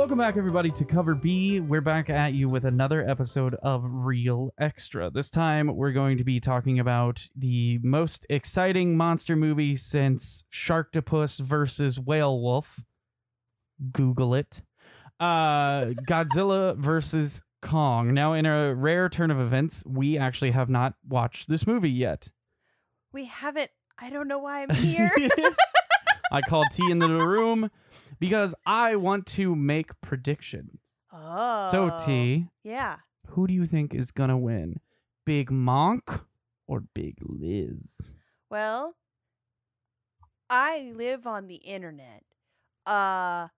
Welcome back, everybody, to Cover Me. We're back at you with another episode of Real Extra. This time, we're going to be talking about the most exciting monster movie since Sharktopus versus Whale Wolf. Google it. Uh, Godzilla versus Kong. Now, in a rare turn of events, we actually have not watched this movie yet. We haven't. I don't know why I'm here. I called T into the room because I want to make predictions. oh. So, T, Yeah. who do you think is gonna win? Big Monk or Big Liz? Well, I live on the internet. Uh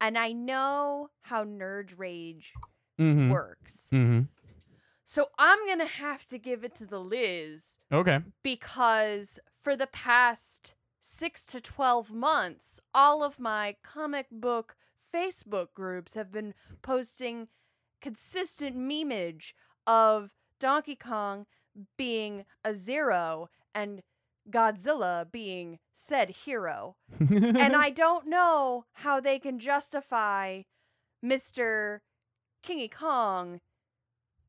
and I know how nerd rage Mm-hmm. works. Mm-hmm. So I'm going to have to give it to the Liz Okay. because for the past 6 to 12 months, all of my comic book Facebook groups have been posting consistent memeage of Donkey Kong being a zero and Godzilla being said hero. and I don't know how they can justify Mr. Kingy Kong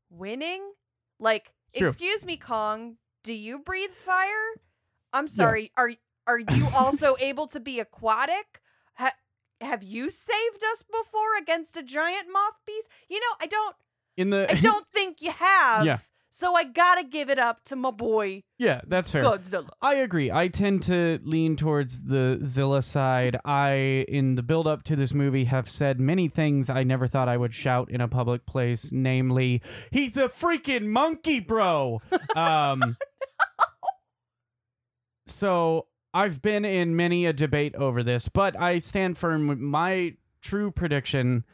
winning. Like, True. excuse me, Kong, do you breathe fire? I'm sorry. Are are you also able to be aquatic? Ha- have you saved us before against a giant moth beast? You know, I don't in the I don't think you have. Yeah. So I got to give it up to my boy yeah, that's fair. Godzilla. I agree. I tend to lean towards the Zilla side. I, in the build up to this movie, have said many things I never thought I would shout in a public place, namely, he's a freaking monkey, bro. Um, so I've been in many a debate over this, but I stand firm with my true prediction.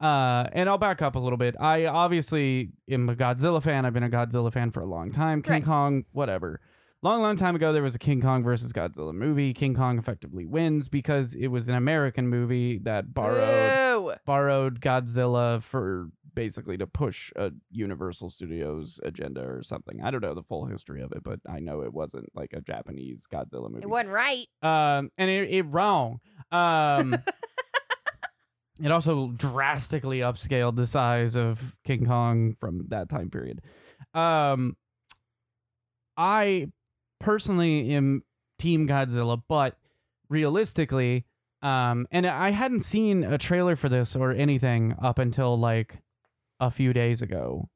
Uh, and I'll back up a little bit. I obviously am a Godzilla fan. I've been a Godzilla fan for a long time. King Right. Kong, whatever. Long, long time ago, there was a King Kong versus Godzilla movie. King Kong effectively wins because it was an American movie that borrowed Boo. borrowed Godzilla for basically to push a Universal Studios agenda or something. I don't know the full history of it, but I know it wasn't like a Japanese Godzilla movie. It wasn't right. Um, and it, it wrong. Um, it also drastically upscaled the size of King Kong from that time period. Um, I personally am Team Godzilla, but realistically, um, and I hadn't seen a trailer for this or anything up until like a few days ago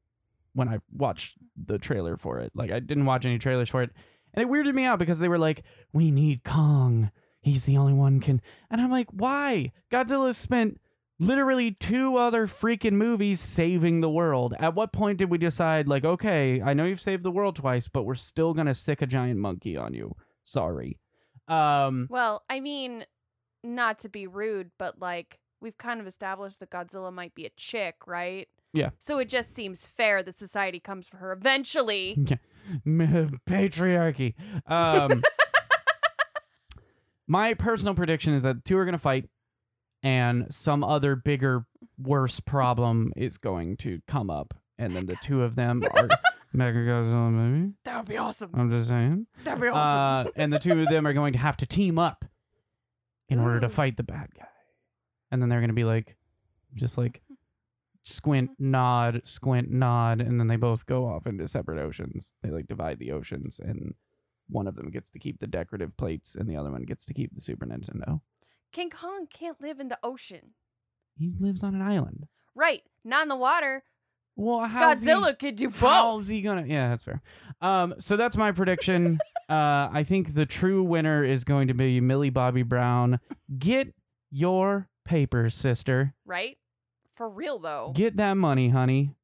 when I watched the trailer for it. Like I didn't watch any trailers for it. And it weirded me out because they were like, "We need Kong. He's the only one can." And I'm like, "Why? Godzilla spent literally two other freaking movies saving the world. At what point did we decide like, okay, I know you've saved the world twice, but we're still going to stick a giant monkey on you. Sorry." Um Well, I mean, not to be rude, but like we've kind of established that Godzilla might be a chick, right? Yeah. So it just seems fair that society comes for her eventually. patriarchy. Um, my personal prediction is that two are going to fight, and some other bigger, worse problem is going to come up, and then the two of them are Mega Godzilla movie. That would be awesome. I'm just saying. That'd be awesome. Uh, and the two of them are going to have to team up in order to fight the bad guy, and then they're going to be like, just like squint, nod, squint, nod, and then they both go off into separate oceans. They like divide the oceans, and one of them gets to keep the decorative plates, and the other one gets to keep the Super Nintendo. King Kong can't live in the ocean. He lives on an island. Right. Not in the water. Well, how's Godzilla He, could do both. how's he gonna? Yeah, that's fair. Um, so that's my prediction. uh, I think the true winner is going to be Millie Bobby Brown. Get your papers, sister. Right? For real though. Get that money, honey.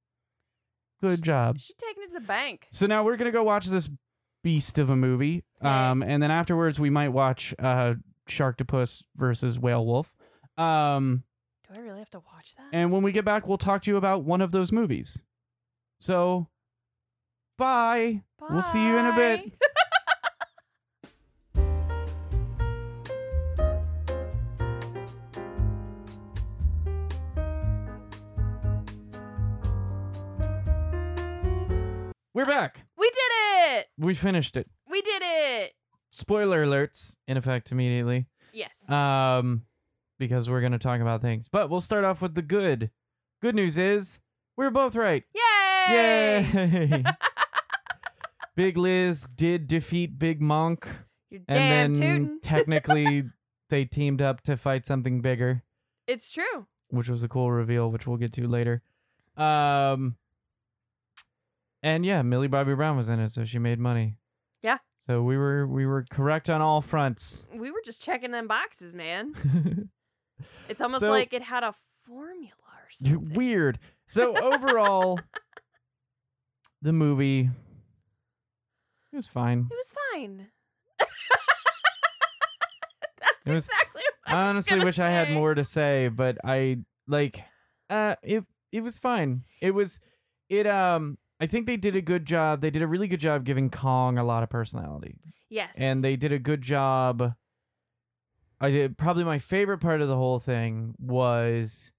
Good job. She's taking it to the bank. So now we're gonna go watch this beast of a movie. Um, and then afterwards we might watch uh Sharktopus versus Whale Wolf. Um, Do I really have to watch that? And when we get back, we'll talk to you about one of those movies. So, bye. We'll see you in a bit. Bye. We're back. we did it. We finished it. We did it. Spoiler alerts in effect immediately. Yes. Um, because we're gonna talk about things. But we'll start off with the good. Good news is we're both right. Yay! Yay! Big Liz did defeat Big Monk, You're damn and then tootin'. technically they teamed up to fight something bigger, It's true. which was a cool reveal, which we'll get to later. Um, and yeah, Millie Bobby Brown was in it, so she made money. Yeah. So we were we were correct on all fronts. We were just checking them boxes, man. It's almost So- like it had a formula or something. Weird. So overall, the movie it was fine. It was fine. That's was- exactly what I I honestly wish I had more to say, but I like uh it it was fine. It was it um I think they did a good job. They did a really good job giving Kong a lot of personality. Yes. And they did a good job I did probably my favorite part of the whole thing was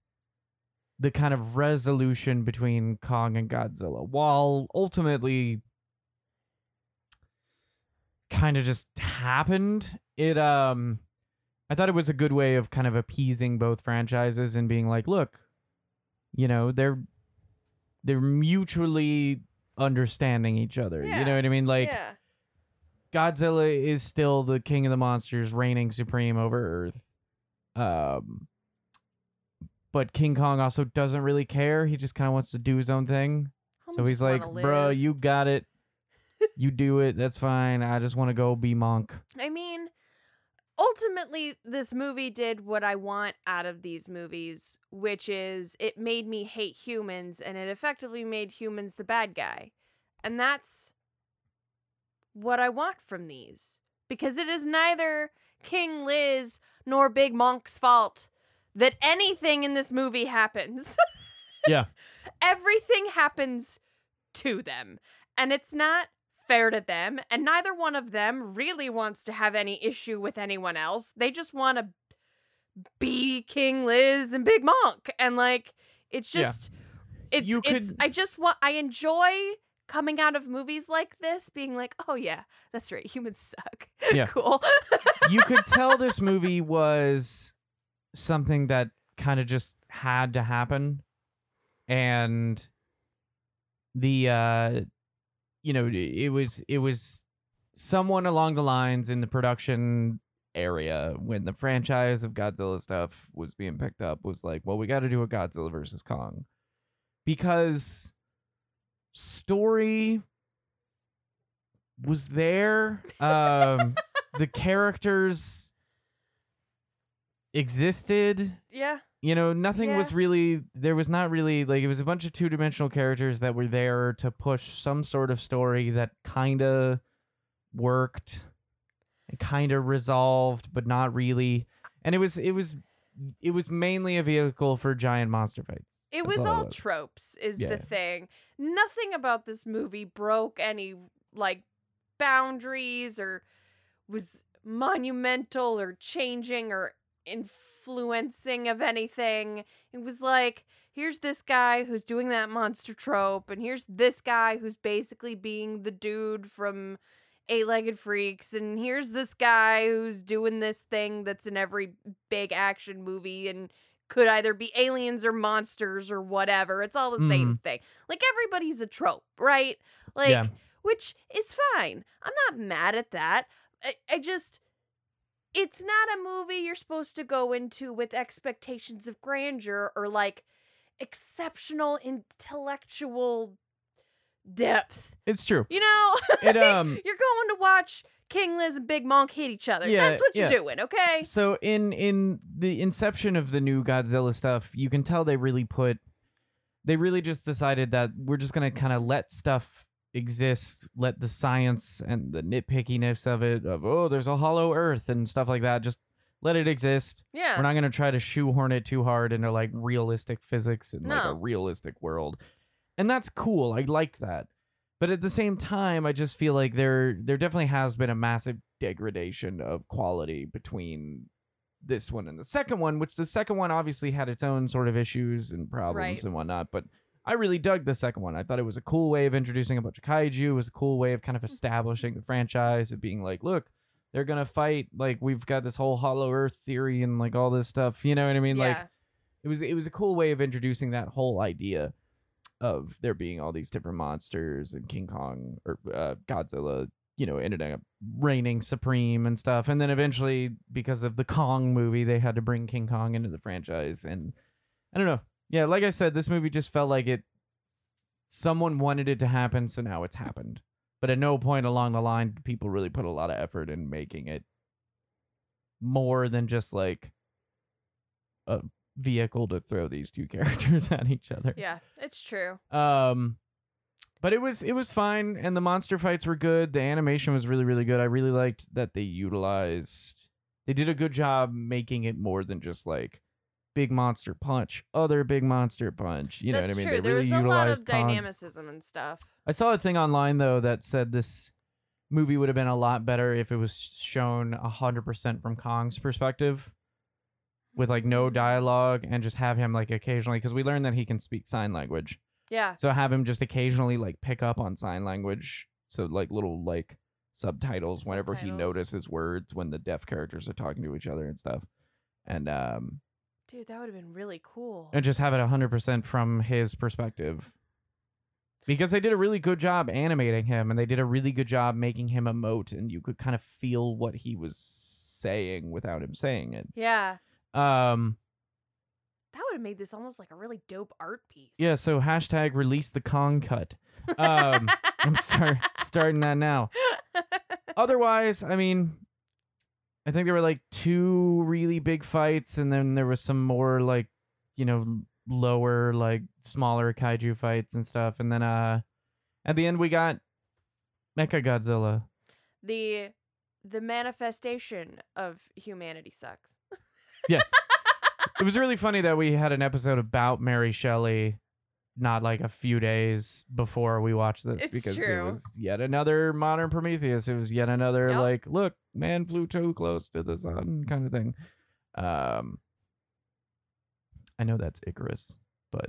the kind of resolution between Kong and Godzilla. While ultimately kind of just happened, it um I thought it was a good way of kind of appeasing both franchises and being like, look, you know, they're they're mutually understanding each other. You know what I mean? Like yeah. Godzilla is still the king of the monsters, reigning supreme over Earth. Um, but King Kong also doesn't really care. He just kind of wants to do his own thing. So he's like, "Bro, you got it. you do it. That's fine. I just want to go be monk." I mean, ultimately, this movie did what I want out of these movies, which is it made me hate humans and it effectively made humans the bad guy. And that's what I want from these. Because it is neither King Liz nor Big Monk's fault that anything in this movie happens. Yeah. Everything happens to them. And it's not fair to them. And neither one of them really wants to have any issue with anyone else. They just want to be King Liz and Big Monk. And like, it's Yeah. just, it's, You it's, could- I just want, I enjoy coming out of movies like this being like, oh yeah, that's right. Humans suck. Yeah. cool. you could tell this movie was something that kind of just had to happen and the uh you know it was it was someone along the lines in the production area when the franchise of Godzilla stuff was being picked up was like well we got to do a Godzilla versus Kong because story was there um the characters existed yeah. You know nothing was really there was not really like it was a bunch of two-dimensional characters that were there to push some sort of story that kind of worked and kind of resolved but not really and it was it was it was mainly a vehicle for giant monster fights It That's was all it was. tropes, is Yeah. the thing. Nothing about this movie broke any like boundaries or was monumental or changing or influencing of anything. It was like, here's this guy who's doing that monster trope, and here's this guy who's basically being the dude from Eight Legged Freaks, and here's this guy who's doing this thing that's in every big action movie and could either be aliens or monsters or whatever. It's all the same mm. thing. Like everybody's a trope, right? Like, Yeah. which is fine. I'm not mad at that. I, I just, it's not a movie you're supposed to go into with expectations of grandeur or like exceptional intellectual depth. it's true You know, it um you're going to watch King Liz and Big Monk hit each other. Yeah, That's what you're doing, okay? So in in the inception of the new Godzilla stuff, you can tell they really put they really just decided that we're just going to kind of let stuff exist, let the science and the nitpickiness of it of oh, there's a hollow earth and stuff like that just let it exist. Yeah. We're not gonna try to shoehorn it too hard into like realistic physics and like a realistic world. And that's cool. I like that. But at the same time, I just feel like there there definitely has been a massive degradation of quality between this one and the second one, which the second one obviously had its own sort of issues and problems Right. and whatnot. But I really dug the second one. I thought it was a cool way of introducing a bunch of kaiju. It was a cool way of kind of establishing the franchise of being like, look, they're gonna fight. Like we've got this whole Hollow Earth theory and like all this stuff. You know what I mean? Like it was it was a cool way of introducing that whole idea of there being all these different monsters and King Kong or uh, Godzilla, you know, ended up reigning supreme and stuff. And then eventually, because of the Kong movie, they had to bring King Kong into the franchise. And I don't know. Yeah, like I said, this movie just felt like it. Someone wanted it to happen, so now it's happened. But at no point along the line did people really put a lot of effort in making it more than just like a vehicle to throw these two characters at each other. Yeah, it's true. Um but it was it was fine and the monster fights were good. The animation was really really good. I really liked that they utilized they did a good job making it more than just like big monster punch, other big monster punch. You know That's what I mean? true. They there really was a lot of Kong's- dynamicism and stuff. I saw a thing online though that said this movie would have been a lot better if it was shown 100% from Kong's perspective with like no dialogue and just have him like occasionally because we learned that he can speak sign language. Yeah. So have him just occasionally like pick up on sign language so like little like subtitles whenever he notices words when the deaf characters are talking to each other and stuff. And um Dude, that would have been really cool. and just have it 100% from his perspective because they did a really good job animating him and they did a really good job making him emote and you could kind of feel what he was saying without him saying it Yeah. um That would have made this almost like a really dope art piece. yeah so hashtag release the kong cut um i'm start, starting that now otherwise i mean i think there were like two really big fights and then there was some more like you know lower like smaller kaiju fights and stuff and then uh at the end we got mecha godzilla the the manifestation of humanity sucks. Yeah. It was really funny that we had an episode about mary shelley not like a few days before we watched this It's because it was yet another modern prometheus it was yet another Yep. like look man flew too close to the sun kind of thing um i know that's icarus but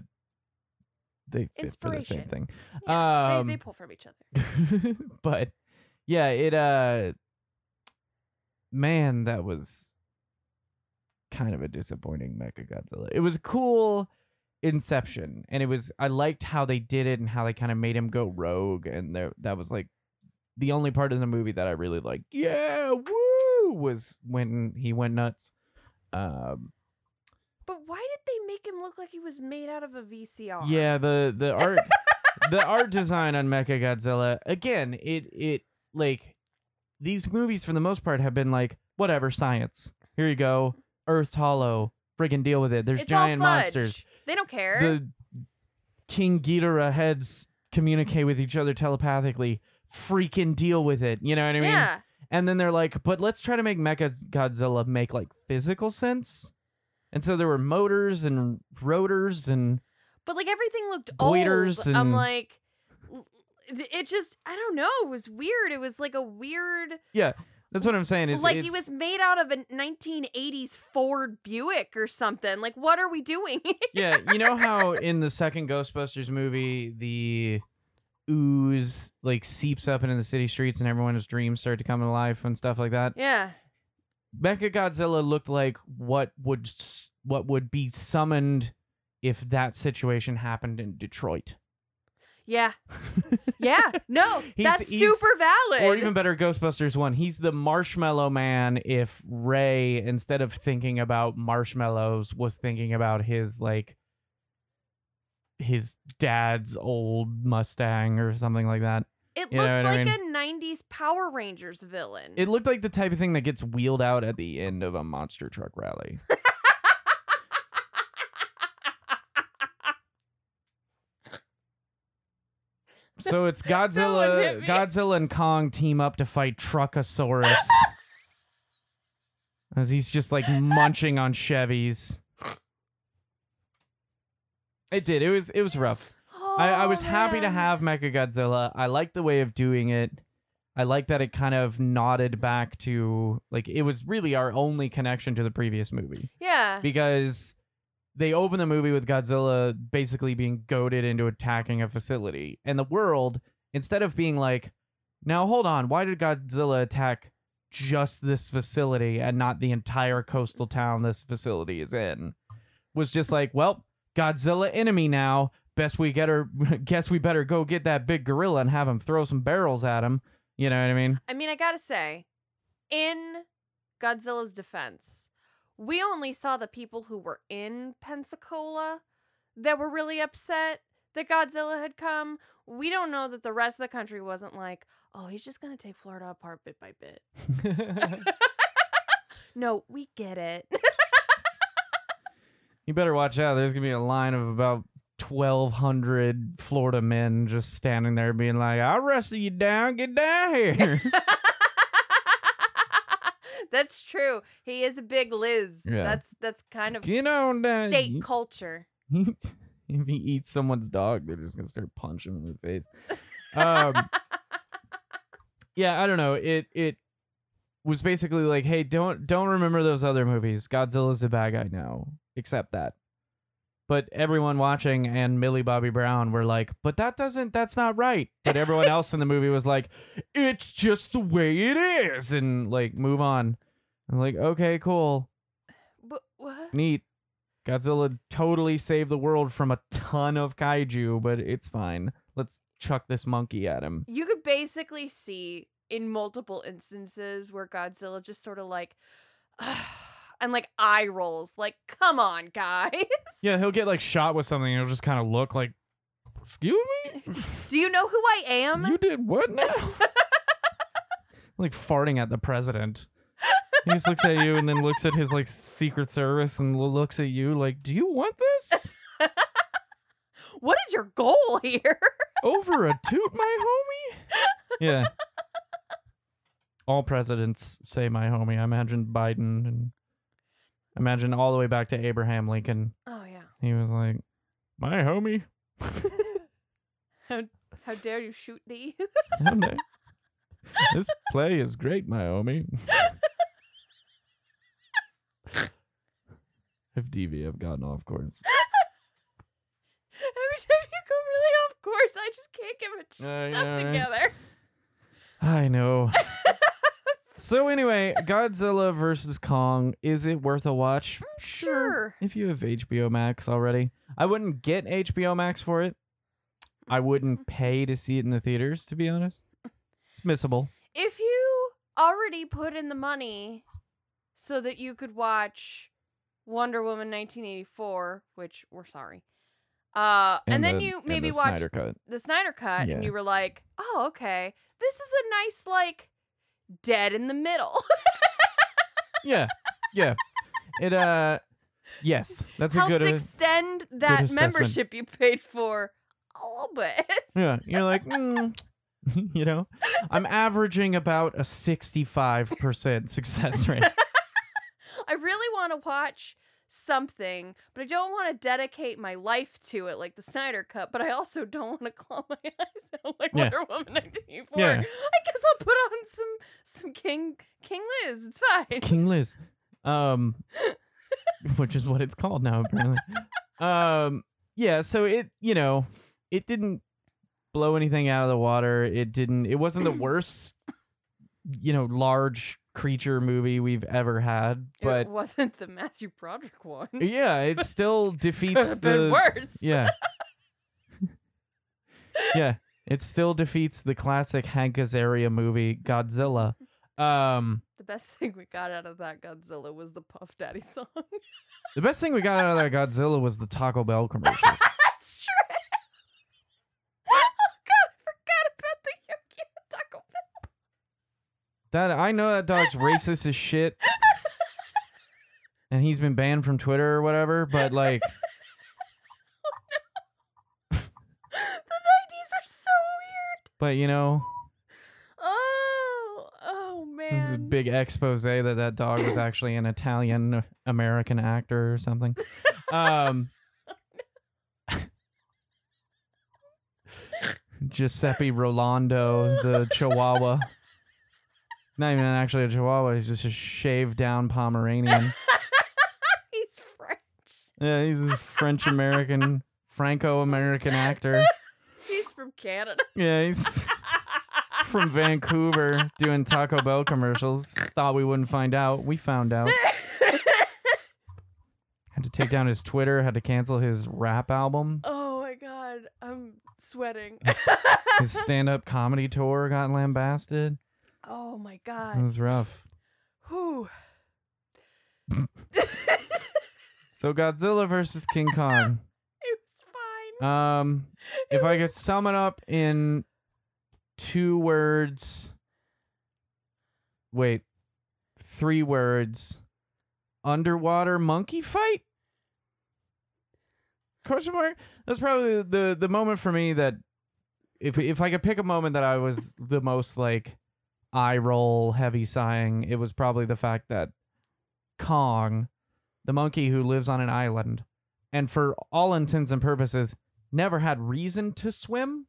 they fit for the same thing Yeah, Um, they, they pull from each other. but yeah, it uh man, that was kind of a disappointing Mecha Godzilla. It was cool inception and it was I liked how they did it and how they kind of made him go rogue and there that was like the only part of the movie that I really liked. Yeah, woo was when he went nuts. Um But why did they make him look like he was made out of a VCR? Yeah, the the art the art design on Mecha Godzilla again, it it like these movies for the most part have been like whatever science. Here you go, Earth's hollow. Friggin' deal with it. There's It's giant fudge. monsters. They don't care. The King Ghidorah heads communicate with each other telepathically. Freaking deal with it. You know what I mean? yeah. And then they're like, but let's try to make Mecha Godzilla make like physical sense. And so there were motors and rotors and But like everything looked old. I'm like it just I don't know, it was weird. It was like a weird yeah, that's what I'm saying. Is like he was made out of a 1980s Ford Buick or something. Like what are we doing? yeah, you know how in the second Ghostbusters movie the ooze like seeps up into the city streets and everyone's dreams start to come to life and stuff like that. yeah. Mecha Godzilla looked like what would what would be summoned if that situation happened in Detroit. Yeah. Yeah. No, He's- that's he's- super valid. Or even better, Ghostbusters 1. He's the marshmallow man if Ray, instead of thinking about marshmallows, was thinking about his, like, his dad's old Mustang or something like that. it you looked what I like mean? a 90s Power Rangers villain. It looked like the type of thing that gets wheeled out at the end of a monster truck rally. So it's Godzilla, me. Godzilla and Kong team up to fight Truckosaurus. as he's just like munching on Chevys. It did. It was it was rough. I, I Oh, was happy to man. have Mechagodzilla. I like the way of doing it. I like that it kind of nodded back to like it was really our only connection to the previous movie Yeah. because they open the movie with Godzilla basically being goaded into attacking a facility, and the world instead of being like, now hold on, why did Godzilla attack just this facility and not the entire coastal town this facility is in? Was just like, well, Godzilla enemy now. Best we get her. Guess we better go get that big gorilla and have him throw some barrels at him. You know what I mean? I mean, I gotta say, in Godzilla's defense, we only saw the people who were in Pensacola that were really upset that Godzilla had come. We don't know that the rest of the country wasn't like, oh, he's just gonna take Florida apart bit by bit. No, we get it. You better watch out. There's gonna be a line of about twelve hundred Florida men just standing there, being like, "I'll wrestle you down. Get down here." that's true. He is a big Liz. Yeah. That's that's kind of Get on down. state culture. if he eats someone's dog, they're just gonna start punching him in the face. Um, yeah, I don't know. It it was basically like, hey, don't don't remember those other movies. Godzilla's the bad guy now. Accept that. But everyone watching and Millie Bobby Brown were like, but that doesn't that's not right. But everyone else in the movie was like, it's just the way it is, and like move on. I was like, okay, cool But what? neat. Godzilla totally saved the world from a ton of kaiju, but it's fine. Let's chuck this monkey at him. You could basically see in multiple instances where Godzilla just sort of like and like eye rolls, like, come on, guys. Yeah, he'll get like shot with something and he'll just kind of look like, Excuse me? Do you know who I am? You did what now? like farting at the president. He just looks at you and then looks at his like Secret Service and looks at you like, Do you want this? what is your goal here? Over a toot, my homie? Yeah. All presidents say my homie. I imagine Biden and imagine all the way back to Abraham Lincoln. Oh yeah. He was like, My homie. How how dare you shoot thee? This play is great, my homie. if DV have gotten off course. Every time you go really off course, I just can't get my I stuff know, together. I know. So anyway, Godzilla versus Kong, is it worth a watch? Sure. If you have HBO Max already. I wouldn't get HBO Max for it. I wouldn't pay to see it in the theaters, to be honest. It's missable. If you already put in the money so that you could watch Wonder Woman 1984, which we're sorry. Uh and, then the- you maybe the watch Snyder the Snyder cut Yeah. and you were like, "Oh, okay. This is a nice like dead in the middle." Yeah. Yeah. It uh yes. That's a Helps good uh, extend that assessment. membership you paid for a little bit. Yeah. You're like, mm, you know, I'm averaging about a 65% success rate. I really want to watch something, but I don't want to dedicate my life to it like the Snyder Cut, but I also don't want to claw my eyes out like Yeah. Wonder Woman 1984. Yeah. I guess I'll put on some some King King Liz. It's fine. King Liz. Um which is what it's called now apparently. Um yeah, so it, you know, it didn't blow anything out of the water. It didn't it wasn't the worst you know, large creature movie we've ever had, But it wasn't the Matthew Broderick one. yeah, it still defeats the worse. Yeah. yeah. It still defeats the classic Hank Azaria movie Godzilla. Um The best thing we got out of that Godzilla was the Puff Daddy song. the best thing we got out of that Godzilla was the Taco Bell commercials. That's true. oh God, I forgot about the Yo quiero Taco Bell. That I know that dog's racist as shit. And he's been banned from Twitter or whatever, but like The 90s were so weird. but you know, Oh, oh man. It was a man. big expose that that dog was actually an Italian American actor or something. Um, Giuseppe Rolando, the Chihuahua. Not even actually a Chihuahua. He's just a shaved down Pomeranian. He's French. Yeah, he's a French American, Franco American actor. He's from Canada. Yeah, he's from Vancouver doing Taco Bell commercials. Thought we wouldn't find out. We found out. Had to take down his Twitter, had to cancel his rap album. oh my god, I'm sweating. His stand up comedy tour got lambasted. Oh my god. was rough. Whew. So Godzilla versus King Kong. It was fine. Um if I could sum it up in two words. Wait. Three words. Underwater monkey fight? Question mark? That's probably the the moment for me that if if I could pick a moment that I was the most like eye roll heavy sighing, it was probably the fact that Kong, the monkey who lives on an island, and for all intents and purposes, never had reason to swim.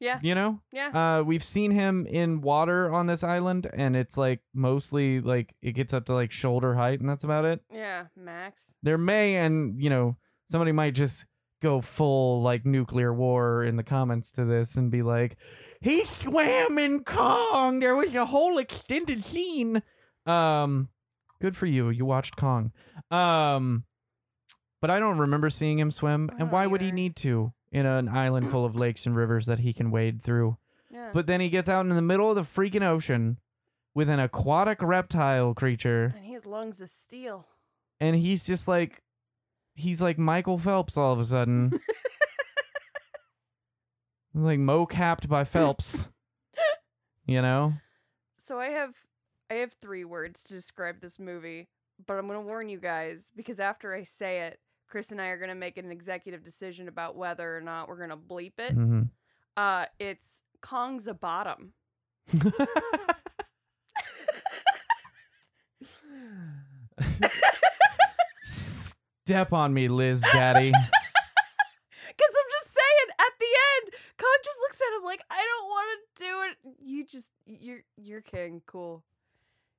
Yeah. You know? Yeah. Uh, we've seen him in water on this island, and it's like mostly like it gets up to like shoulder height, and that's about it. yeah, Max. There may, and you know, somebody might just go full like nuclear war in the comments to this and be like, he swam in Kong. There was a whole extended scene. Um, good for you. You watched Kong. Um, but I don't remember seeing him swim, and why would he need to in an island full of lakes and rivers that he can wade through? Yeah. But then he gets out in the middle of the freaking ocean with an aquatic reptile creature, and he has lungs of steel. and he's just like, he's like Michael Phelps all of a sudden. like mo capped by Phelps. you know? So I have I have three words to describe this movie, but I'm going to warn you guys because after I say it, Chris and I are going to make an executive decision about whether or not we're going to bleep it. hmm Uh it's Kong's a bottom. Step on me, Liz Daddy. Cuz I'm just saying at the end, Kong just looks at him like, "I don't want to do it. You just you're king, cool.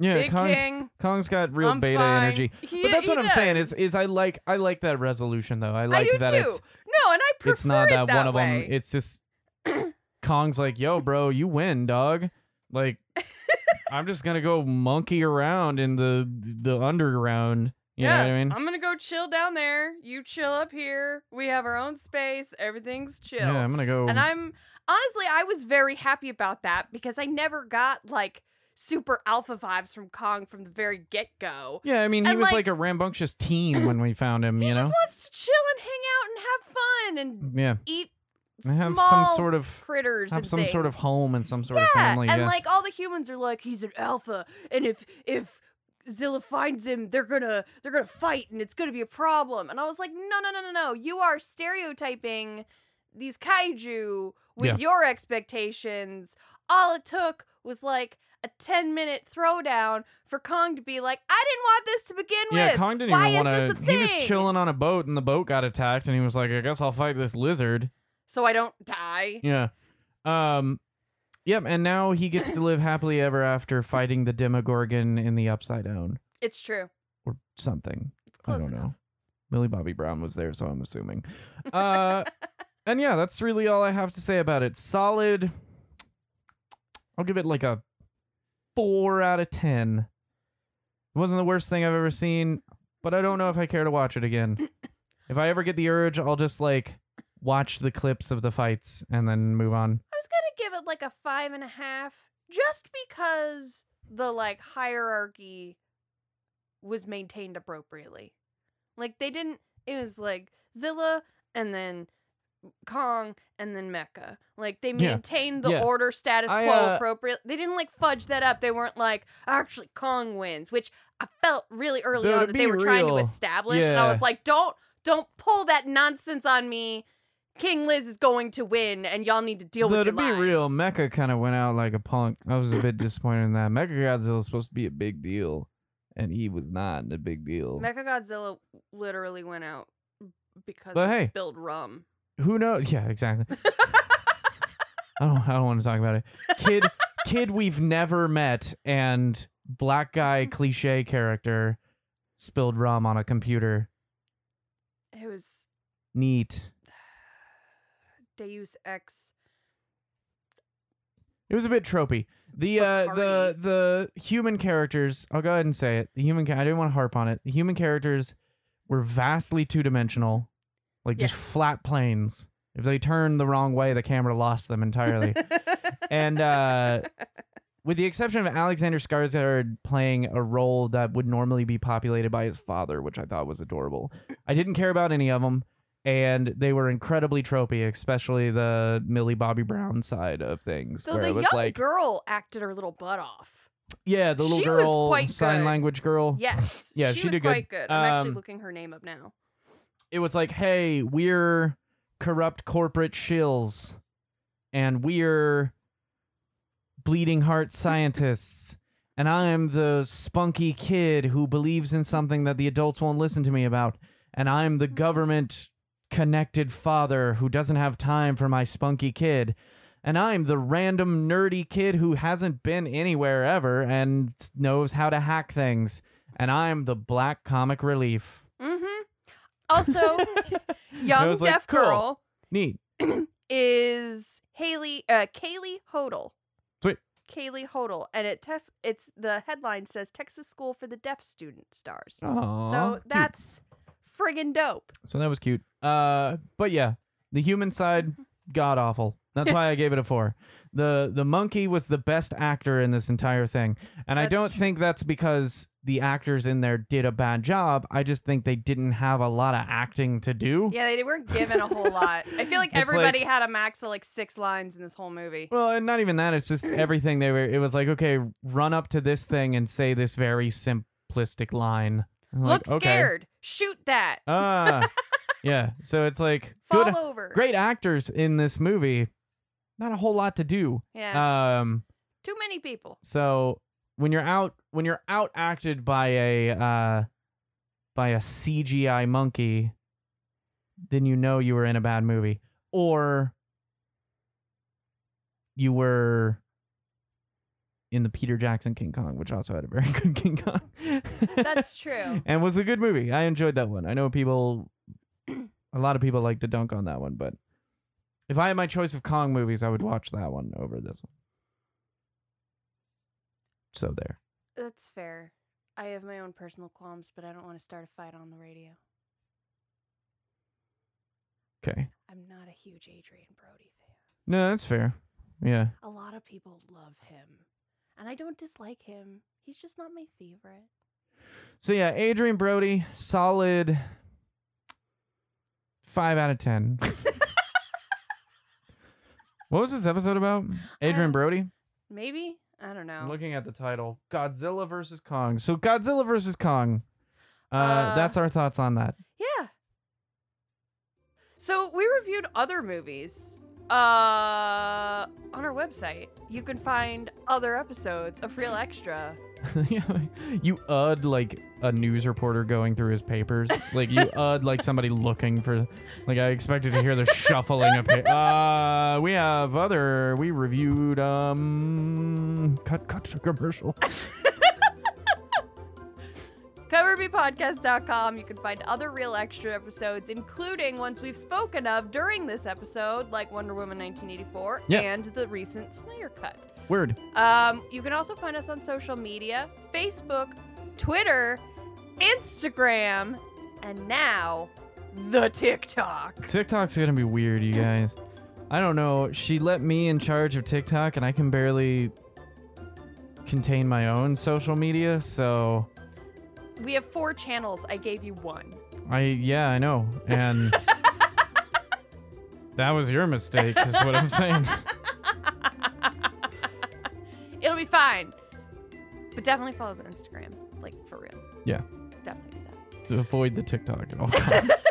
Yeah, Big Kong's, king. Kong's got real I'm beta fine." energy. He- But that's he what I'm saying is does. is I like I like that resolution though. I like I do that too. it's no, and I prefer it's not it that, that one of them. It's just Kong's like, "Yo, bro, you win, dog." Like I'm just going to go monkey around in the the underground. You yeah, I mean? I'm gonna go chill down there. You chill up here. We have our own space. Everything's chill. Yeah, I'm to go and I'm honestly, I was very happy about that because I never got like super alpha vibes from Kong from the very get go. Yeah, I mean, he and, was like- like, a rambunctious teen when we found him, you know? He just wants to chill and hang out and have fun and mm, Yeah. eat have some sort of critters have some sort of home and some sort yeah, of family. and yeah. like all the humans are like, he's an alpha, and if if Zilla finds him, they're gonna they're gonna fight, and it's gonna be a problem. And I was like, no, no, no, no, no, you are stereotyping these kaiju with Yeah. your expectations. All it took was like a 10 minute throwdown for Kong to be like, I didn't want this to begin yeah, with. Yeah, Kong didn't Why even is want this to. He was chilling on a boat, and the boat got attacked, and he was like, "I guess I'll fight this lizard." So I don't die. Yeah. Um. Yep. And now he gets to live happily ever after fighting the Demogorgon in the Upside Down It's true. or something. Close I don't enough. know. Millie Bobby Brown was there, so I'm assuming. Uh. and yeah, that's really all I have to say about it. Solid. I'll give it like a four out of ten. It wasn't the worst thing I've ever seen, but I don't know if I care to watch it again. if I ever get the urge, I'll just like watch the clips of the fights and then move on. I was gonna give it like a five and a half, just because the like hierarchy was maintained appropriately. Like they didn't. It was like Zilla and then Kong and then Mecha. Like they Yeah. maintained the Yeah. order status I, quo uh, appropriate. They didn't like fudge that up. They weren't like actually Kong wins, which I felt really early Though, on that they were trying to real, establish. And I was like, don't don't pull that nonsense on me. King Liz is going to win, and y'all need to deal Though with to your be real. Mecha kind of went out like a punk. I was a bit disappointed in that. Mecha Godzilla was supposed to be a big deal, and he was not a big deal. Mecha Godzilla literally went out because But of hey. spilled rum. Who knows? Yeah, exactly. I don't. I don't want to talk about it. Kid, kid, we've never met, and black guy cliche character spilled rum on a computer. It was Neat. Deus Ex. It was a bit tropey. The uh, the the human characters. I'll go ahead and say it. The human. Ca- I didn't want to harp on it. The human characters were vastly two dimensional, like just flat planes. If they turned the wrong way, the camera lost them entirely. and uh, with the exception of Alexander Skarsgård playing a role that would normally be populated by his father, which I thought was adorable. I didn't care about any of them, and they were incredibly tropey, especially the Millie Bobby Brown side of things, so where the it was young like, girl acted her little butt off. yeah, the little She was girl, quite sign good. language girl. Yes. Yeah, she, she was did good. quite good. I'm actually Um, looking her name up now. it was like, hey, we're corrupt corporate shills, and we're bleeding heart scientists, and I'm the spunky kid who believes in something that the adults won't listen to me about, and I'm the government connected father who doesn't have time for my spunky kid. And I'm the random nerdy kid who hasn't been anywhere ever and knows how to hack things. And I'm the black comic relief. Mm-hmm. Also, young was like, deaf cool. girl Neat. is Haley uh Kaylee Hottle. Sweet. Kaylee Hottle. And it tes- it's the headline says Texas School for the Deaf Student stars. Aw, so cute. Friggin' dope. so that was cute. Uh, but yeah, the human side, god awful. That's why I gave it a four. the The monkey was the best actor in this entire thing, and I That's don't true. think that's because the actors in there did a bad job. I just think they didn't have a lot of acting to do. Yeah, they weren't given a whole lot. I feel like It's everybody like- had a max of like six lines in this whole movie. Well, and not even that. It's just everything they were. It was like, okay, run up to this thing and say this very simplistic line. I'm like, Look okay. scared. Shoot that. Ah, yeah. So it's like Fall good, over. great actors in this movie. Not a whole lot to do. Yeah. Um. Too many people. So when you're out, when you're out acted by a uh, by a CGI monkey, then you know you were in a bad movie, or you were in the Peter Jackson King Kong, which also had a very good King Kong. That's true. and was a good movie. I enjoyed that one. I know people, a lot of people like to dunk on that one, but if I had my choice of Kong movies, I would watch that one over this one. So there. That's fair. I have my own personal qualms, but I don't want to start a fight on the radio. Okay. I'm not a huge Adrien Brody fan. No, that's fair. Yeah. A lot of people love him, and I don't dislike him. He's just not my favorite. So yeah, Adrien Brody, solid five out of ten. what was this episode about? Adrien Uh, Brody? Maybe I don't know. I'm looking at the title. Godzilla versus Kong. So Godzilla versus Kong. Uh, Uh, that's our thoughts on that. Yeah. So we reviewed other movies uh on our website. You can find other episodes of Real Extra. You ud like a news reporter going through his papers. Like you ud like somebody looking for. Like I expected to hear the shuffling of. Pa- uh, we have other. We reviewed. Um, cut cut to commercial. CoverMePodcast.com. You can find other Real Extra episodes, including ones we've spoken of during this episode, like Wonder Woman 1984 Yeah. and the recent Snyder Cut. Word. Um, you can also find us on social media Facebook, Twitter, Instagram, and now the TikTok. TikTok's gonna be weird, you guys. I don't know. She let me in charge of TikTok, and I can barely contain my own social media. So We have four channels. I gave you one. I yeah, I know, and that was your mistake. Is what I'm saying. It'll be fine. But definitely follow the Instagram. Like, for real. Yeah. Definitely do that. to avoid the TikTok at all costs.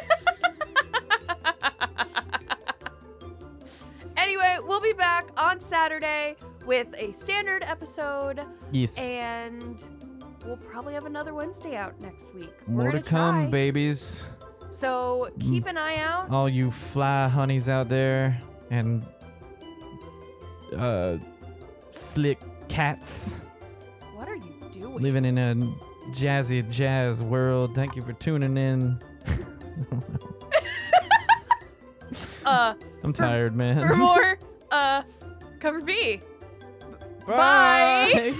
Anyway, we'll be back on Saturday with a standard episode, Yes. and we'll probably have another Wednesday out next week. We're More to gonna come, try. babies. So keep an eye out. All you fly honeys out there and uh slick cats What are you doing? living in a jazzy jazz world. Thank you for tuning in. Uh, I'm tired, man. for more, uh, cover Me. Bye.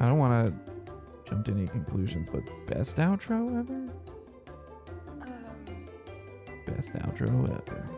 I don't want to jump to any conclusions, but best outro ever? Um, Best outro ever.